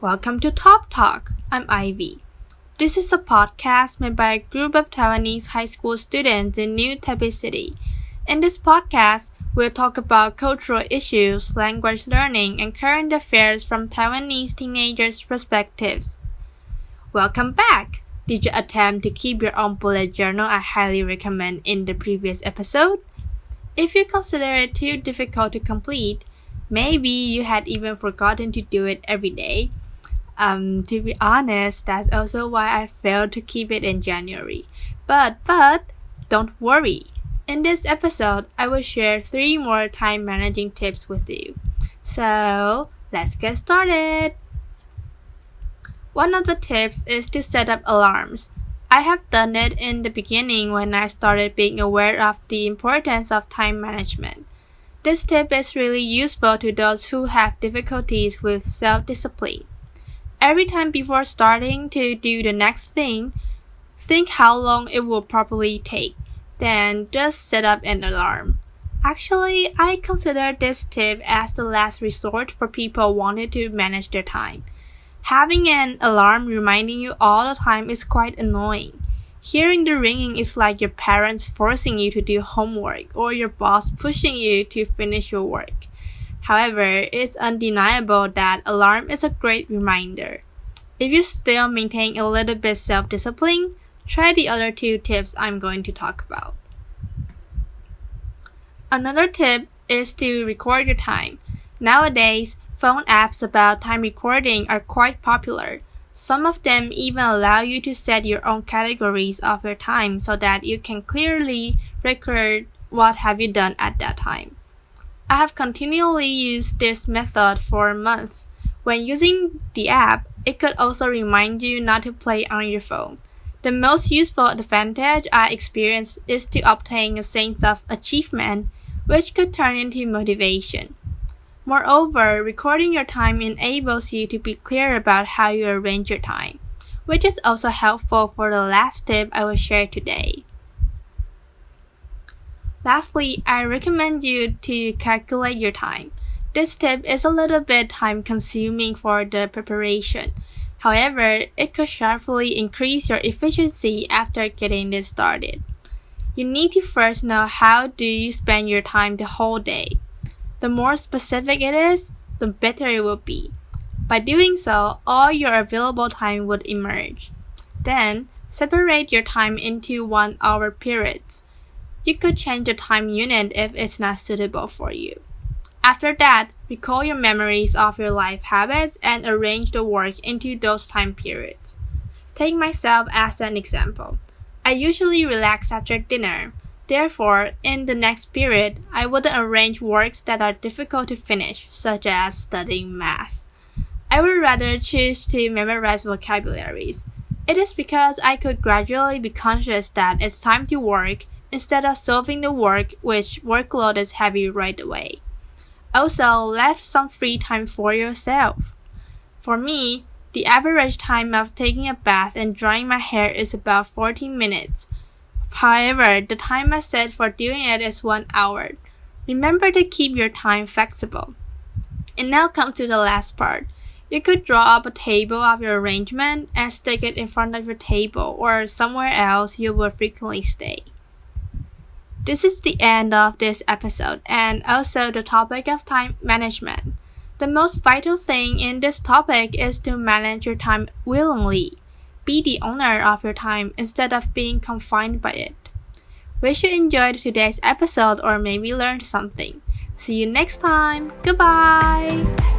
Welcome to Top Talk. I'm Ivy. This is a podcast made by a group of Taiwanese high school students in New Taipei City. In this podcast, we'll talk about cultural issues, language learning, and current affairs from Taiwanese teenagers' perspectives. Welcome back! Did you attempt to keep your own bullet journal I highly recommend in the previous episode? If you consider it too difficult to complete, maybe you had even forgotten to do it every day. Um, to be honest, that's also why I failed to keep it in January. But, but, don't worry. In this episode, I will share three more time managing tips with you. So, let's get started. One of the tips is to set up alarms. I have done it in the beginning when I started being aware of the importance of time management. This tip is really useful to those who have difficulties with self discipline. Every time before starting to do the next thing, think how long it will probably take. Then just set up an alarm. Actually, I consider this tip as the last resort for people wanting to manage their time. Having an alarm reminding you all the time is quite annoying. Hearing the ringing is like your parents forcing you to do homework or your boss pushing you to finish your work. However, it's undeniable that alarm is a great reminder. If you still maintain a little bit self-discipline, try the other two tips I'm going to talk about. Another tip is to record your time. Nowadays, phone apps about time recording are quite popular. Some of them even allow you to set your own categories of your time so that you can clearly record what have you done at that time. I have continually used this method for months. When using the app, it could also remind you not to play on your phone. The most useful advantage I experienced is to obtain a sense of achievement, which could turn into motivation. Moreover, recording your time enables you to be clear about how you arrange your time, which is also helpful for the last tip I will share today. Lastly, I recommend you to calculate your time. This tip is a little bit time consuming for the preparation. However, it could sharply increase your efficiency after getting this started. You need to first know how do you spend your time the whole day. The more specific it is, the better it will be. By doing so, all your available time would emerge. Then, separate your time into one hour periods. You could change the time unit if it's not suitable for you. After that, recall your memories of your life habits and arrange the work into those time periods. Take myself as an example. I usually relax after dinner. Therefore, in the next period, I wouldn't arrange works that are difficult to finish, such as studying math. I would rather choose to memorize vocabularies. It is because I could gradually be conscious that it's time to work instead of solving the work which workload is heavy right away. Also, let some free time for yourself. For me, the average time of taking a bath and drying my hair is about 14 minutes. However, the time I set for doing it is one hour. Remember to keep your time flexible. And now come to the last part. You could draw up a table of your arrangement and stick it in front of your table or somewhere else you will frequently stay. This is the end of this episode and also the topic of time management. The most vital thing in this topic is to manage your time willingly. Be the owner of your time instead of being confined by it. Wish you enjoyed today's episode or maybe learned something. See you next time. Goodbye.